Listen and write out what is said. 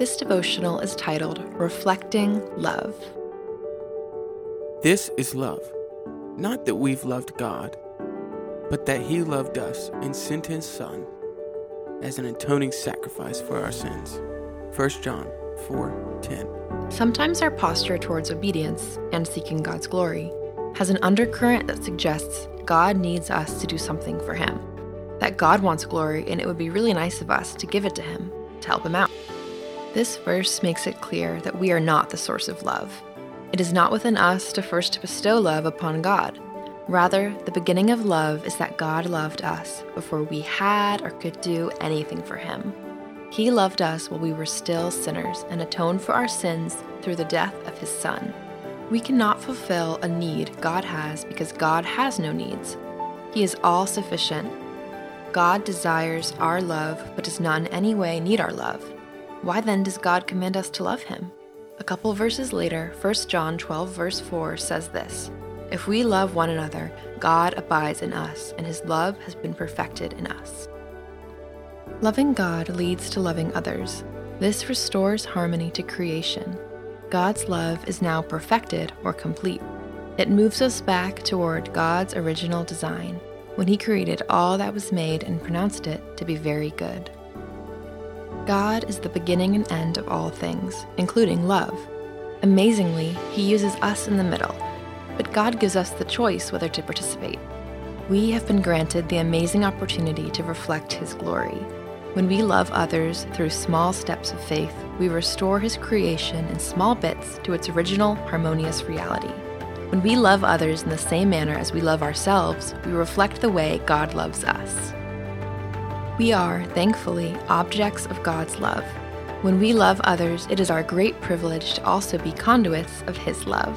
This devotional is titled Reflecting Love. This is love. Not that we've loved God, but that He loved us and sent His Son as an atoning sacrifice for our sins. 1 John 4:10. Sometimes our posture towards obedience and seeking God's glory has an undercurrent that suggests God needs us to do something for Him, that God wants glory and it would be really nice of us to give it to Him to help Him out. This verse makes it clear that we are not the source of love. It is not within us to first bestow love upon God. Rather, the beginning of love is that God loved us before we had or could do anything for Him. He loved us while we were still sinners and atoned for our sins through the death of His Son. We cannot fulfill a need God has because God has no needs. He is all sufficient. God desires our love but does not in any way need our love. Why then does God command us to love him? A couple verses later, 1 John 12, verse 4 says this If we love one another, God abides in us, and his love has been perfected in us. Loving God leads to loving others. This restores harmony to creation. God's love is now perfected or complete. It moves us back toward God's original design when He created all that was made and pronounced it to be very good. God is the beginning and end of all things, including love. Amazingly, He uses us in the middle, but God gives us the choice whether to participate. We have been granted the amazing opportunity to reflect His glory. When we love others through small steps of faith, we restore His creation in small bits to its original harmonious reality. When we love others in the same manner as we love ourselves, we reflect the way God loves us. We are, thankfully, objects of God's love. When we love others, it is our great privilege to also be conduits of His love.